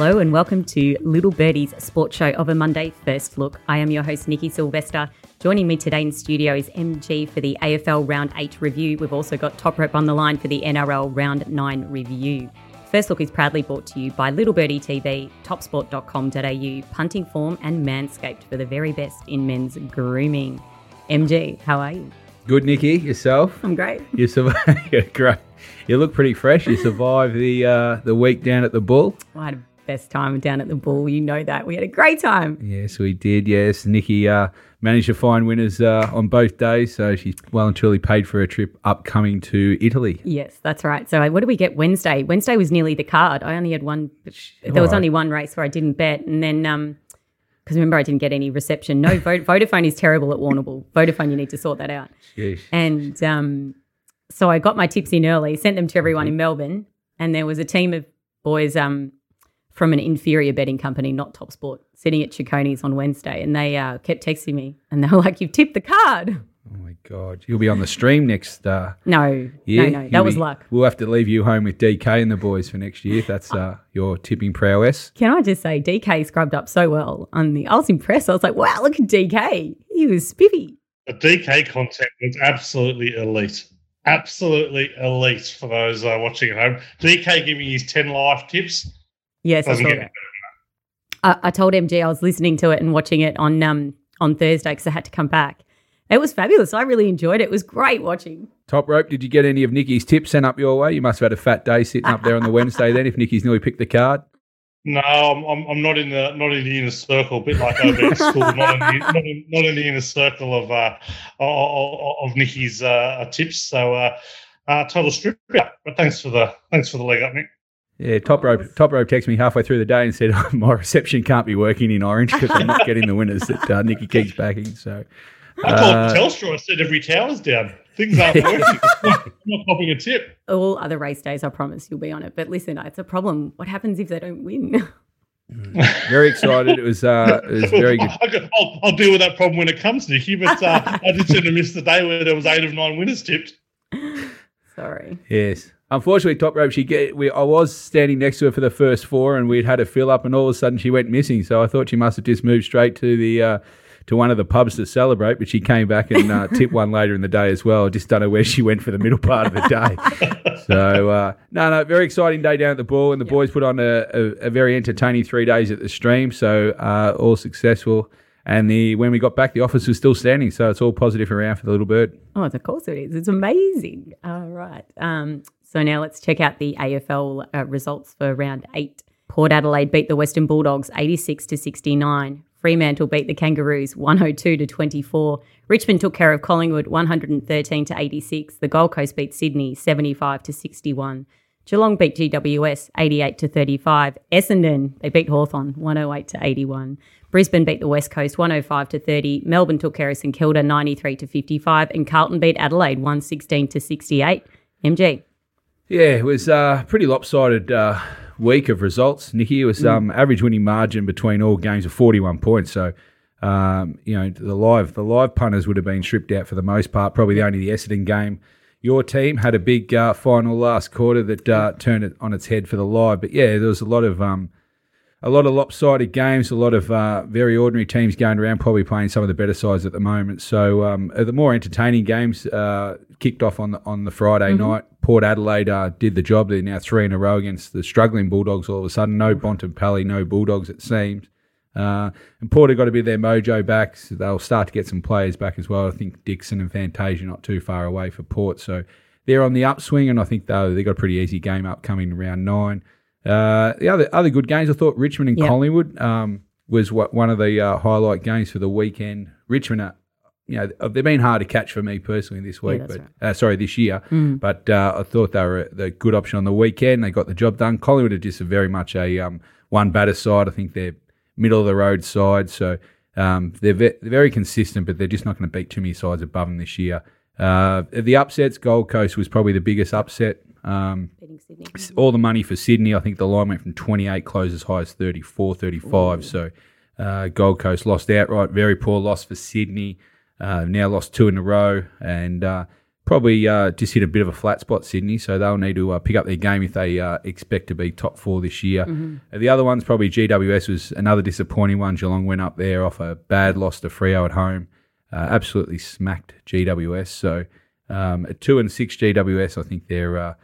Hello and welcome to Little Birdie's Sports Show of a Monday First Look. I am your host, Nikki Sylvester. Joining me today in studio is MG for the AFL Round 8 review. We've also got Top Rope on the line for the NRL Round 9 review. First Look is proudly brought to you by Little Birdie TV, topsport.com.au, Punting Form, and Manscaped for the very best in men's grooming. MG, how are you? Good, Nikki. Yourself? I'm great. You survived. great. You look pretty fresh. You survived the uh, the week down at the Bull. I had a best time down at the Bull. You know that. We had a great time. Yes, we did. Yes, Nikki uh, managed to find winners uh, on both days, so she's well and truly paid for her trip upcoming to Italy. Yes, that's right. So what did we get Wednesday? Wednesday was nearly the card. I only had one. There was right. only one race where I didn't bet, and then um, because remember I didn't get any reception. No, Vo- Vodafone is terrible at Warrnambool. Vodafone, you need to sort that out. Sheesh. And um, so I got my tips in early, sent them to everyone in Melbourne, and there was a team of boys um, from an inferior betting company, not Top Sport, sitting at Cicconi's on Wednesday, and they uh, kept texting me, and they were like, "You've tipped the card." Oh my God, you'll be on the stream next uh, No, year. no, no, You'll that was be- luck. We'll have to leave you home with DK and the boys for next year. If that's uh, your tipping prowess. Can I just say, DK scrubbed up so well on the. I was impressed. I was like, "Wow, look at DK. He was spiffy." The DK content was absolutely elite. Absolutely elite for those uh, watching at home. DK giving his 10 life tips. Yes, I Doesn't saw get that. I, I told MG I was listening to it and watching it on um on Thursday because I had to come back. It was fabulous. I really enjoyed it. It was great watching. Top rope. Did you get any of Nikki's tips sent up your way? You must have had a fat day sitting up there on the Wednesday. Then, if Nikki's nearly picked the card. No, I'm, I'm, I'm not in the not in the inner circle, a bit like over at school, not in the, not in, not in the inner circle of uh, of, of Nikki's uh, tips. So uh, uh, total strip out. But thanks for the thanks for the leg up, Nick. Yeah, top rope. Top rope texted me halfway through the day and said my reception can't be working in Orange because I'm not getting the winners that uh, Nikki keeps backing. So I called Uh, Telstra. I said every tower's down. Things aren't working. not, not popping a tip. All other race days, I promise you'll be on it. But listen, it's a problem. What happens if they don't win? very excited. It was uh, it was very good. I'll, I'll deal with that problem when it comes, Nikki. But uh, I did seem to miss the day where there was eight of nine winners tipped. Sorry. Yes. Unfortunately, top rope. She get. We, I was standing next to her for the first four, and we'd had a fill up, and all of a sudden she went missing. So I thought she must have just moved straight to the uh, to one of the pubs to celebrate. But she came back and uh, tipped one later in the day as well. I just don't know where she went for the middle part of the day. so uh, no, no, very exciting day down at the ball, and the boys put on a, a, a very entertaining three days at the stream. So uh, all successful. And the when we got back, the office was still standing, so it's all positive around for the little bird. Oh, of course it is. It's amazing. All right. Um, so now let's check out the AFL uh, results for round eight. Port Adelaide beat the Western Bulldogs 86 to 69. Fremantle beat the Kangaroos 102 to 24. Richmond took care of Collingwood 113 to 86. The Gold Coast beat Sydney 75 to 61. Geelong beat GWS 88 to 35. Essendon they beat Hawthorn 108 to 81. Brisbane beat the West Coast 105 to 30. Melbourne took care of St Kilda 93 to 55, and Carlton beat Adelaide 116 to 68. MG. Yeah, it was a pretty lopsided uh, week of results. Nikki, it was um, average winning margin between all games of forty-one points. So, um, you know, the live the live punters would have been stripped out for the most part. Probably the only the Essendon game. Your team had a big uh, final last quarter that uh, turned it on its head for the live. But yeah, there was a lot of um, a lot of lopsided games, a lot of uh, very ordinary teams going around, probably playing some of the better sides at the moment. So um, uh, the more entertaining games uh, kicked off on the, on the Friday night. Port Adelaide uh, did the job. They're now three in a row against the struggling Bulldogs. All of a sudden, no Bontempelli, no Bulldogs. It seems. Uh, and Port have got to be their mojo back. So they'll start to get some players back as well. I think Dixon and Fantasia not too far away for Port. So they're on the upswing, and I think they they got a pretty easy game upcoming in round nine. Uh, the other other good games, I thought Richmond and Yeah. Collingwood um, was what, one of the uh, highlight games for the weekend. Richmond, are, you know, they've been hard to catch for me personally this week, that's but uh, sorry, this year. But uh, I thought they were a, the good option on the weekend. They got the job done. Collingwood are just a very much a um, one batter side. I think they're middle of the road side, so um, they're, ve- they're very consistent, but they're just not going to beat too many sides above them this year. Uh, the upsets, Gold Coast was probably the biggest upset. Um, all the money for Sydney. I think the line went from 28, closed as high as 34, 35. So uh, Gold Coast lost outright. Very poor loss for Sydney. Uh, now lost two in a row. And uh, probably uh, just hit a bit of a flat spot, Sydney. So they'll need to uh, pick up their game if they uh, expect to be top four this year. Uh, The other one's probably GWS was another disappointing one. Geelong went up there off a bad loss to Freo at home, absolutely smacked GWS. So um, at two and six GWS, I think they're. Uh,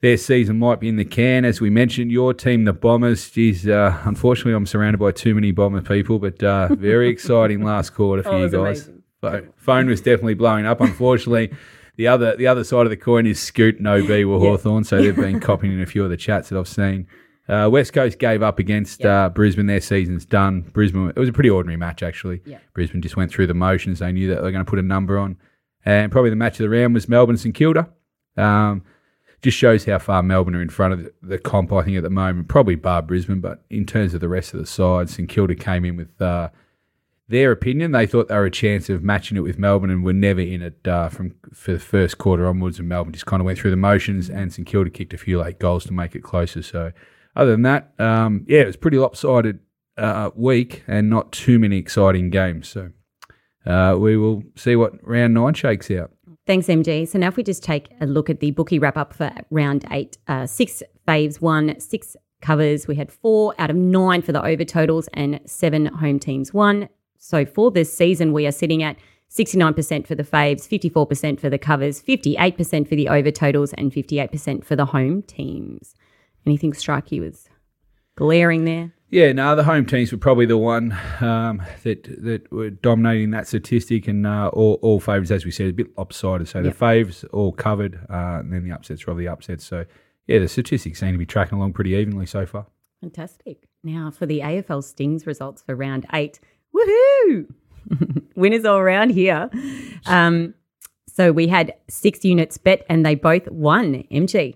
their season might be in the can. As we mentioned, your team, the Bombers, geez, uh, unfortunately, I'm surrounded by too many Bomber people, but uh, very exciting last quarter for Oh, you guys. Pho- Phone was definitely blowing up. Unfortunately, the other the other side of the coin is Scoot and OB were Hawthorn, so they've been copying in a few of the chats that I've seen. Uh, West Coast gave up against uh, Brisbane. Their season's done. Brisbane. It was a pretty ordinary match actually. Yeah. Brisbane just went through the motions. They knew that they were going to put a number on, and probably the match of the round was Melbourne St Kilda. Um, just shows how far Melbourne are in front of the, the comp. I think at the moment, probably bar Brisbane, but in terms of the rest of the sides, St Kilda came in with uh, their opinion. They thought they were a chance of matching it with Melbourne, and were never in it uh, from for the first quarter onwards. And Melbourne just kind of went through the motions, and St Kilda kicked a few late goals to make it closer. So, other than that, um, yeah, it was pretty lopsided uh, week, and not too many exciting games. So. Uh, we will see what round nine shakes out. Thanks, MG. So now if we just take a look at the bookie wrap up for round eight, uh, six faves won, six covers. We had four out of nine for the over totals and seven home teams won. So for this season, we are sitting at 69% for the faves, 54% for the covers, 58% for the over totals, and 58% for the home teams. Anything strike you as glaring there? Yeah, no, the home teams were probably the one um, that that were dominating that statistic, and uh, all, all favourites, as we said, a bit lopsided. So Yep. the faves all covered, uh, and then the upsets were all the upsets. So yeah, the statistics seem to be tracking along pretty evenly so far. Fantastic. Now for the AFL Stings results for round eight. Woohoo! Winners all around here. Um, so we had six units bet and they both won. MG.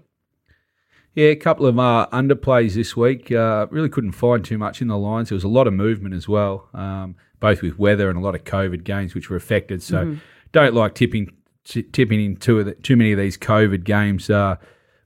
Yeah, a couple of uh, underplays this week. Uh, really couldn't find too much in the lines. There was a lot of movement as well, um, both with weather and a lot of COVID games which were affected. So don't like tipping t- tipping in too, of the, too many of these COVID games uh,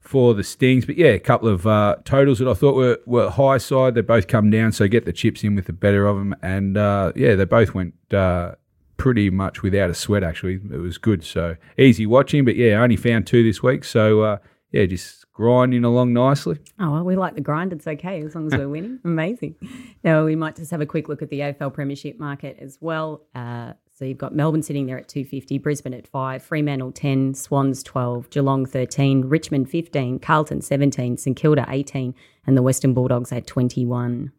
for the Stings. But yeah, a couple of uh, totals that I thought were, were high side. They both come down, so get the chips in with the better of them. And uh, yeah, they both went uh, pretty much without a sweat, actually. It was good. So easy watching. But yeah, I only found two this week. So uh, yeah, just grinding along nicely. Oh, well, we like the grind. It's okay as long as we're winning. Amazing. Now, we might just have a quick look at the AFL Premiership market as well. Uh, so you've got Melbourne sitting there at 250, Brisbane at 5, Fremantle 10, Swans 12, Geelong 13, Richmond 15, Carlton 17, St Kilda 18, and the Western Bulldogs at 21.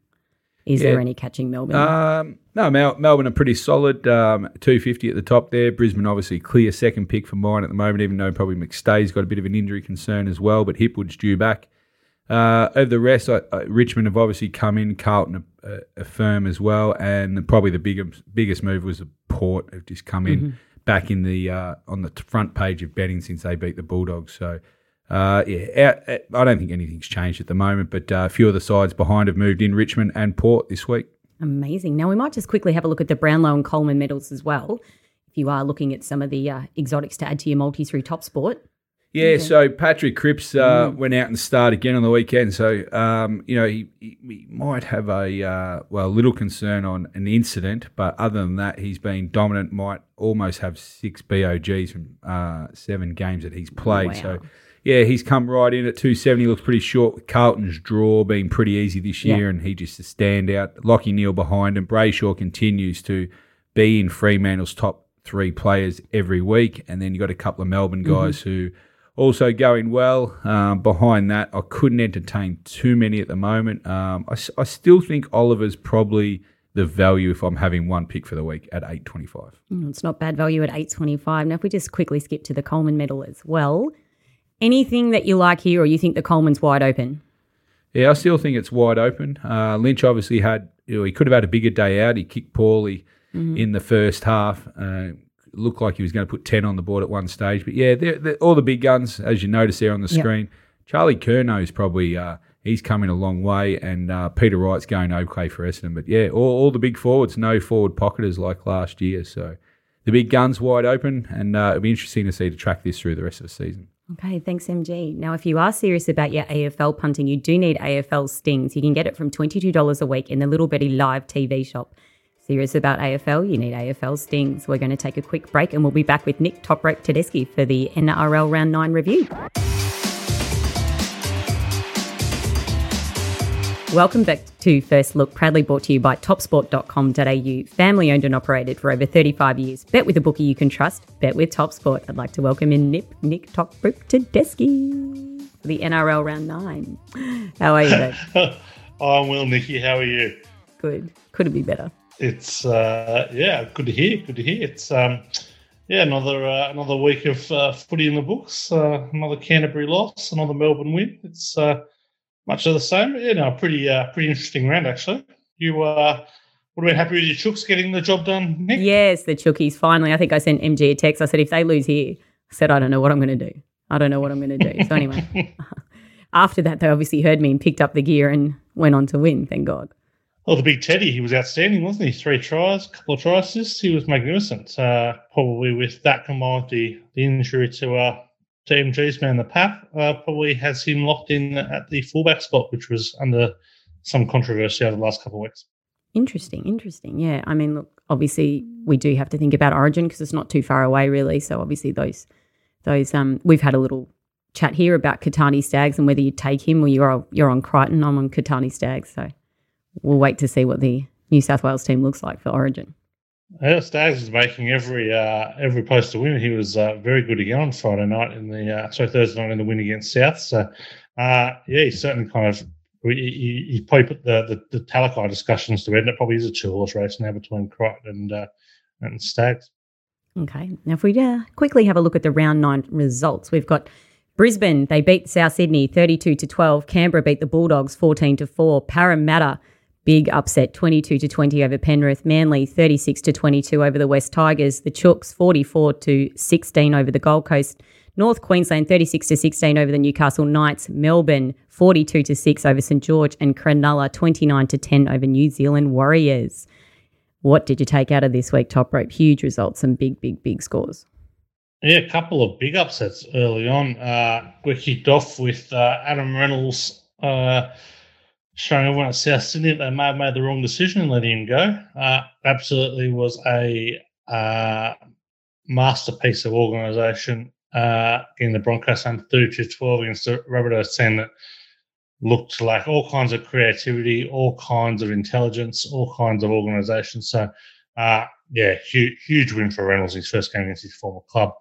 Is Yeah. there any catching Melbourne? Um, no, Mel- Melbourne are pretty solid. Um, 250 at the top there. Brisbane obviously clear second pick for mine at the moment, even though probably McStay's got a bit of an injury concern as well, but Hipwood's due back. Uh, over the rest, Richmond have obviously come in, Carlton a, a firm as well, and probably the biggest biggest move was the Port have just come in back in the uh, on the front page of betting since they beat the Bulldogs. So. Uh, yeah, out, out- I don't think anything's changed at the moment, but uh, a few of the sides behind have moved in Richmond and Port this week. Amazing. Now, we might just quickly have a look at the Brownlow and Coleman medals as well. If you are looking at some of the uh, exotics to add to your multi through Top Sport. Yeah, so Patrick Cripps uh, went out and started again on the weekend. So, um, you know, he, he, he might have a, uh, well, little concern on an incident, but other than that, he's been dominant, might almost have six BOGs from uh, seven games that he's played. Wow. So, yeah, he's come right in at 270. Looks pretty short with Carlton's draw being pretty easy this year, Yeah. and he just a standout. Lachie Neale behind him. Brayshaw continues to be in Fremantle's top three players every week. And then you've got a couple of Melbourne guys who also going well. Um, behind that, I couldn't entertain too many at the moment. Um, I, I still think Oliver's probably the value if I'm having one pick for the week at 825. Mm, It's not bad value at 825. Now, if we just quickly skip to the Coleman medal as well, anything that you like here or you think the Coleman's wide open? Yeah, I still think it's wide open. Uh, Lynch obviously had, you know, he could have had a bigger day out. He kicked poorly in the first half. Uh, looked like he was going to put 10 on the board at one stage. But yeah, they're, they're, all the big guns, as you notice there on the Yep. screen. Charlie Curnow's probably, uh, he's coming a long way. And uh, Peter Wright's going okay for Essendon. But yeah, all, all the big forwards, no forward pocketers like last year. So the big guns wide open. And uh, it'll be interesting to see to track this through the rest of the season. Okay, thanks, MG. Now, if you are serious about your AFL punting, you do need AFL stings. You can get it from $22 a week in the Little Birdie Live TV shop. Serious about AFL? You need AFL stings. We're going to take a quick break and we'll be back with Nick Top Rope Tedeschi for the NRL Round 9 review. Welcome back to First Look, proudly brought to you by topsport.com.au, family owned and operated for over 35 years. Bet with a bookie you can trust, bet with TopSport. I'd like to welcome in Nip, Nick Rope Tedeschi for the NRL Round 9. How are you, mate? I'm well, Nikki. How are you? Good. Couldn't be better. It's uh, yeah, good to hear. Good to hear. It's um, yeah, another uh, another week of uh, footy in the books. Uh, another Canterbury loss, another Melbourne win. It's uh, much of the same. Yeah, no, pretty uh, pretty interesting round actually. You uh, would have been happy with your Chooks getting the job done, Nick? Yes, the Chookies. Finally, I think I sent MG a text. I said, if they lose here, I said, I don't know what I'm going to do. I don't know what I'm going to do. So anyway, after that, they obviously heard me and picked up the gear and went on to win. Thank God. Well, the big Teddy, he was outstanding, wasn't he? Three tries, a couple of tries assists. He was magnificent. Uh, probably with that combined the, the injury to uh, MG's man, the path uh, probably has him locked in at the fullback spot, which was under some controversy over the last couple of weeks. Interesting, interesting. Yeah, I mean, look, obviously we do have to think about Origin because it's not too far away, really. So obviously those, those, um, we've had a little chat here about Kotoni Staggs and whether you take him or you're you're on Crichton. I'm on Kotoni Staggs, so we'll wait to see what the New South Wales team looks like for Origin. Yeah, Staggs is making every uh, every post to win. He was uh, very good again on Friday night in the uh, sorry Thursday night in the win against South. So uh, yeah, he's certainly kind of he, he probably put the the, the Talakai discussions to bed. And it probably is a two horse race now between Crichton and uh, and Staggs. Okay, now if we uh, quickly have a look at the round nine results, we've got Brisbane. They beat South Sydney thirty-two to twelve. Canberra beat the Bulldogs fourteen to four. Parramatta Big upset 22 to 20 over Penrith. Manly 36 to 22 over the West Tigers. The Chooks 44 to 16 over the Gold Coast. North Queensland 36 to 16 over the Newcastle Knights. Melbourne 42 to 6 over St George and Cronulla 29 to 10 over New Zealand Warriors. What did you take out of this week, Top Rope? Huge results and big, big, big scores. Yeah, a couple of big upsets early on. Uh, we kicked with uh, Adam Reynolds uh, showing everyone at South Sydney that they may have made the wrong decision in letting him go. Uh, absolutely was a uh, masterpiece of organisation uh, getting the Broncos under 32 12 against the Rabbitohs team that looked like all kinds of creativity, all kinds of intelligence, all kinds of organisation. So, uh, yeah, huge, huge win for Reynolds, his first game against his former club.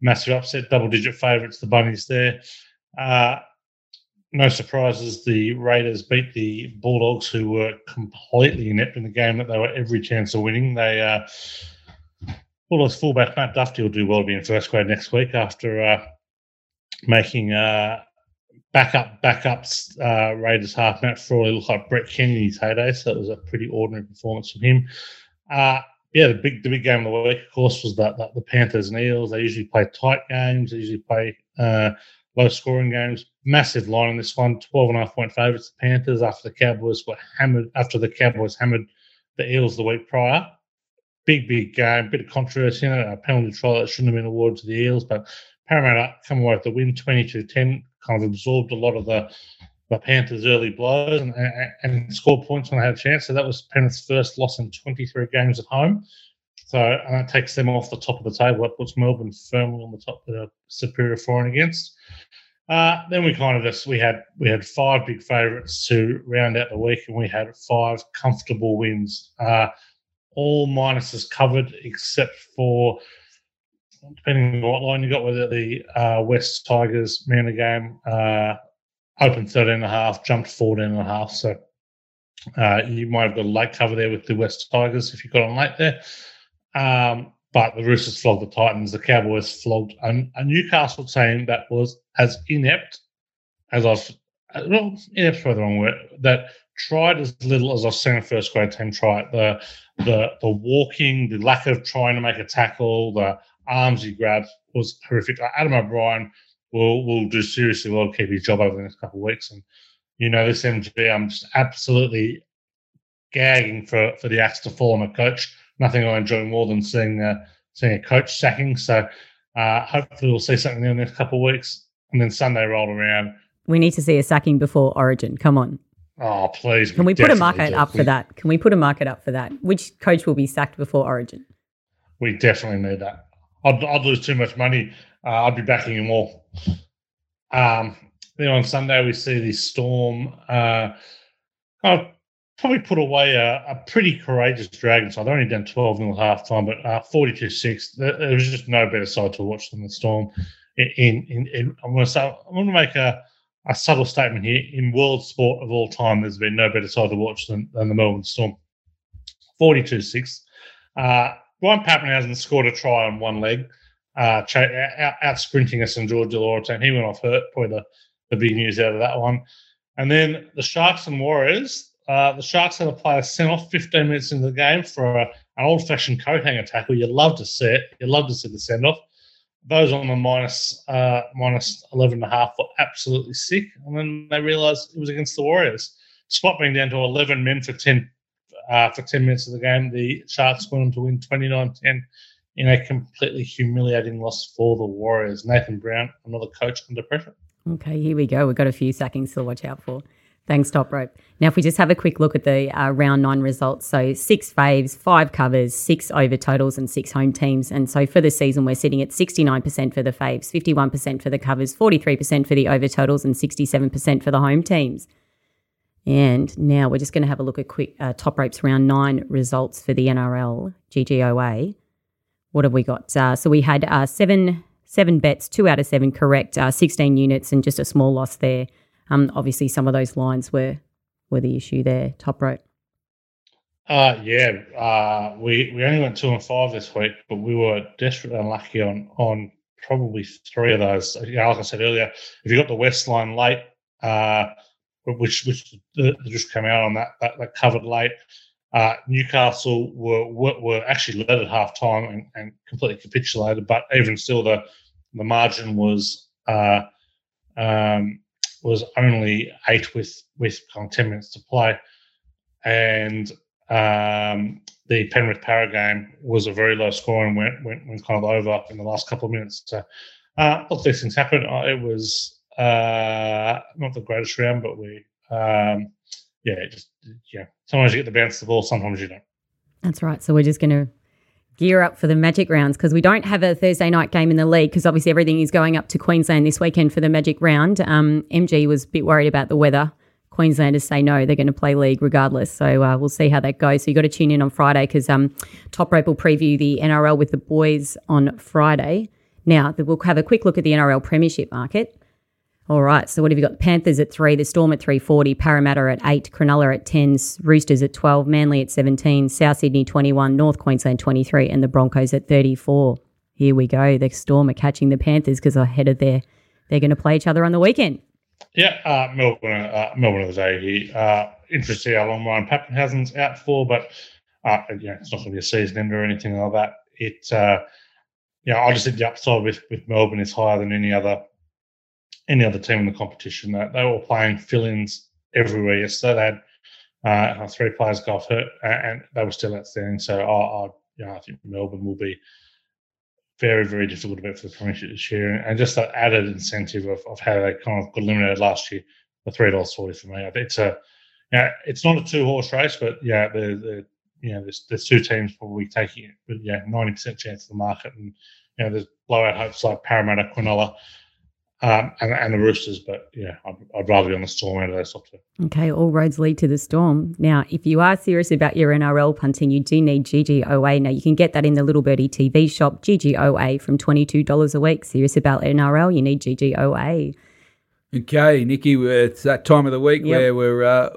Massive upset, double digit favourites, the Bunnies there. Uh, no surprises, the Raiders beat the Bulldogs, who were completely inept in the game that they were every chance of winning. They uh, Bulldogs fullback Matt Duffy will do well to be in first grade next week after uh, making uh, backup backups uh, Raiders half Matt Frawley look like Brett his heyday. So it was a pretty ordinary performance from him. Uh, yeah, the big the big game of the week, of course, was that the, the Panthers and Eels. They usually play tight games. They usually play uh, low scoring games. Massive line in this one, 12 and a half point favourites. The Panthers after the Cowboys were hammered, after the Cowboys hammered the Eels the week prior. Big, big game, bit of controversy in it, a penalty try that shouldn't have been awarded to the Eels, but Parramatta come away with the win 22 10, kind of absorbed a lot of the, the Panthers' early blows and, and, and scored points when they had a chance. So that was Penrith's first loss in 23 games at home. So that takes them off the top of the table. That puts Melbourne firmly on the top of the superior for and against. Uh, then we kind of we had we had five big favourites to round out the week, and we had five comfortable wins. Uh, all minuses covered except for depending on what line you got, whether the uh, West Tigers of game uh, opened 13 and a half, jumped 14 and a half. So uh, you might have got a late cover there with the West Tigers if you got on late there. Um, but the Roosters flogged the Titans. The Cowboys flogged a, a Newcastle team that was as inept as I've well, inept for the wrong word that tried as little as I've seen a first grade team try it. The the the walking, the lack of trying to make a tackle, the arms he grabbed was horrific. Adam O'Brien will will do seriously well keep his job over the next couple of weeks. And you know, this MG, I'm just absolutely gagging for for the axe to fall on a coach nothing I enjoy more than seeing uh, seeing a coach sacking. So uh, hopefully we'll see something in the next couple of weeks. And then Sunday rolled around. We need to see a sacking before Origin. Come on. Oh, please. Can we put a market up for that? Can we put a market up for that? Which coach will be sacked before Origin? We definitely need that. I'd, I'd lose too much money. Uh, I'd be backing him all. Um, then on Sunday, we see the Storm uh, I've probably put away a, a pretty courageous Dragon side. They're only down 12 nil half time, but uh, 42 6. There was just no better side to watch than the Storm. In, in, in I'm going to say, I'm going to make a, a subtle statement here. In world sport of all time, there's been no better side to watch than, than the Melbourne Storm. 42 6. Uh, Ryan Papenhuyzen scored a try on one leg, uh, out, out sprinting us and George Laurentine. He went off hurt. Probably the, the big news out of that one. And then the Sharks and Warriors. Uh, the Sharks had a player sent off 15 minutes into the game for a, an old fashioned coat hanger tackle. You love to see it. You love to see the send off. Those on the minus, uh, minus 11 and a half were absolutely sick. And then they realised it was against the Warriors. Despite being down to 11 men for 10 uh, for 10 minutes of the game, the Sharks went on to win 29 10 in a completely humiliating loss for the Warriors. Nathan Brown, another coach under pressure. Okay, here we go. We've got a few sackings to watch out for. Thanks, Top Rope. Now, if we just have a quick look at the uh, round nine results, so six faves, five covers, six over totals, and six home teams. And so for the season, we're sitting at 69% for the faves, 51% for the covers, 43% for the over totals, and 67% for the home teams. And now we're just going to have a look at quick uh, Top Ropes round nine results for the NRL GGOA. What have we got? Uh, so we had uh, seven seven bets, two out of seven correct, uh, 16 units, and just a small loss there. Um, obviously, some of those lines were were the issue there. Top rope. Uh, yeah, uh, we we only went two and five this week, but we were desperately unlucky on on probably three of those. Yeah, like I said earlier, if you got the west line late, uh, which which just came out on that that, that covered late. Uh, Newcastle were, were, were actually led at half time and, and, completely capitulated, but even still, the the margin was uh, um, was only eight with with kind of ten minutes to play, and um, the Penrith Para game was a very low score and went went, went kind of over in the last couple of minutes. So, uh, look, these things happen. Uh, it was uh, not the greatest round, but we um, yeah, just yeah. Sometimes you get the bounce of the ball, sometimes you don't. That's right. So we're just going to gear up for the Magic rounds because we don't have a Thursday night game in the league because obviously everything is going up to Queensland this weekend for the Magic round. Um, MG was a bit worried about the weather. Queenslanders say no, they're going to play league regardless. So uh, we'll see how that goes. So you've got to tune in on Friday because um, Top Rope will preview the NRL with the boys on Friday. Now we'll have a quick look at the NRL Premiership market. All right. So what have you got? Panthers at three, the Storm at three forty, Parramatta at eight, Cronulla at ten, Roosters at twelve, Manly at seventeen, South Sydney twenty one, North Queensland twenty three, and the Broncos at thirty four. Here we go. The Storm are catching the Panthers because they're ahead of their they're going to play each other on the weekend. Yeah, uh, Melbourne, uh, Melbourne of the day here. Uh, how long Ryan Papenhuyzen's out for, but uh, it's not going to be a season end or anything like that. It, uh, yeah, I just think the upside with, with Melbourne is higher than any other any other team in the competition. That they were playing fill-ins everywhere yesterday. They had uh, three players got hurt, and they were still outstanding. So I, I, I think Melbourne will be very, very difficult to bet for the premiership this year, and just that added incentive of, of how they kind of got eliminated last year. The three dollars forty for me. It's a, know, it's not a two horse race, but yeah, the the you know, there's there's two teams probably taking it, but yeah, ninety percent chance of the market, and you know, there's blowout hopes like Parramatta, Cronulla, um, and, and, the Roosters. But yeah, I'd, I'd, rather be on the Storm out of those top two. Okay, all roads lead to the Storm. Now, if you are serious about your NRL punting, you do need GGOA. Now, you can get that in the Little Birdie TV shop, GGOA from $22 a week. Serious about NRL, you need GGOA. Okay, Nikki, it's that time of the week yep. where we're, uh,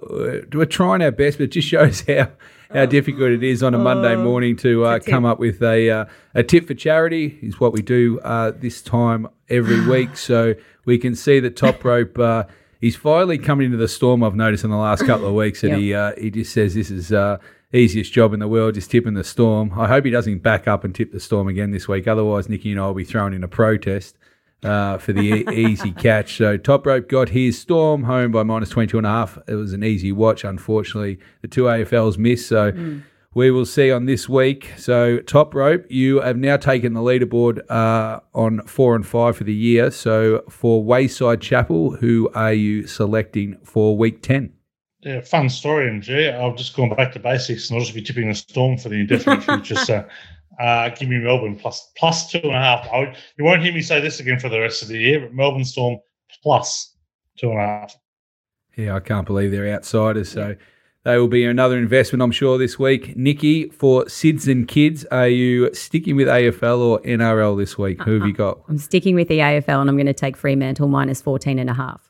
we're trying our best, but it just shows how how difficult it is on a Monday oh, morning to uh, come up with a uh, a tip for charity is what we do uh, this time every week. So we can see that top rope. Uh, he's finally coming into the storm. I've noticed in the last couple of weeks that he uh, he just says this is uh, easiest job in the world, just tipping the storm. I hope he doesn't back up and tip the storm again this week. Otherwise, Nikki and I will be thrown in a protest uh, for the e- easy catch. So top rope got his storm home by minus 22 and a half. It was an easy watch. Unfortunately, the two AFLs missed. So mm. we will see on this week. So top rope, you have now taken the leaderboard uh, on four and five for the year. So for Wayside Chapel, who are you selecting for week 10? Yeah, fun story, and I've just gone back to basics, and I'll just be tipping the Storm for the indefinite future. So, uh, give me Melbourne plus plus two and a half. I would, you won't hear me say this again for the rest of the year, but Melbourne Storm plus two and a half. Yeah, I can't believe they're outsiders. So they will be another investment, I'm sure, this week. Nikki, for Sids and Kids, are you sticking with AFL or NRL this week? Who have you got? I'm sticking with the AFL and I'm going to take Fremantle minus 14 and a half.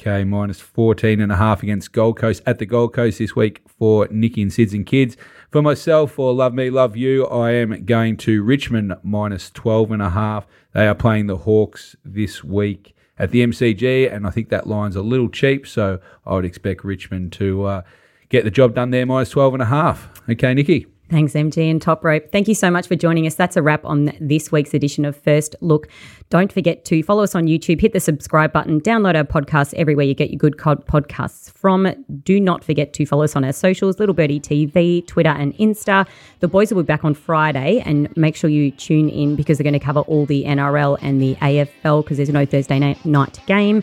Okay, minus 14 and a half against Gold Coast at the Gold Coast this week for Nikki and Sids and Kids. For myself, for Love Me, Love You, I am going to Richmond minus 12 and a half. They are playing the Hawks this week at the MCG, and I think that line's a little cheap, so I would expect Richmond to uh, get the job done there, minus 12 and a half. Okay, Nikki. Thanks, MG and Top Rope. Thank you so much for joining us. That's a wrap on this week's edition of First Look. Don't forget to follow us on YouTube, hit the subscribe button, download our podcast everywhere you get your good podcasts from. Do not forget to follow us on our socials, Little Birdie TV, Twitter, and Insta. The boys will be back on Friday, and make sure you tune in because they're going to cover all the NRL and the AFL because there's no Thursday night game.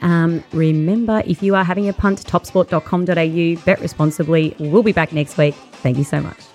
Um, remember, if you are having a punt, topsport.com.au, bet responsibly. We'll be back next week. Thank you so much.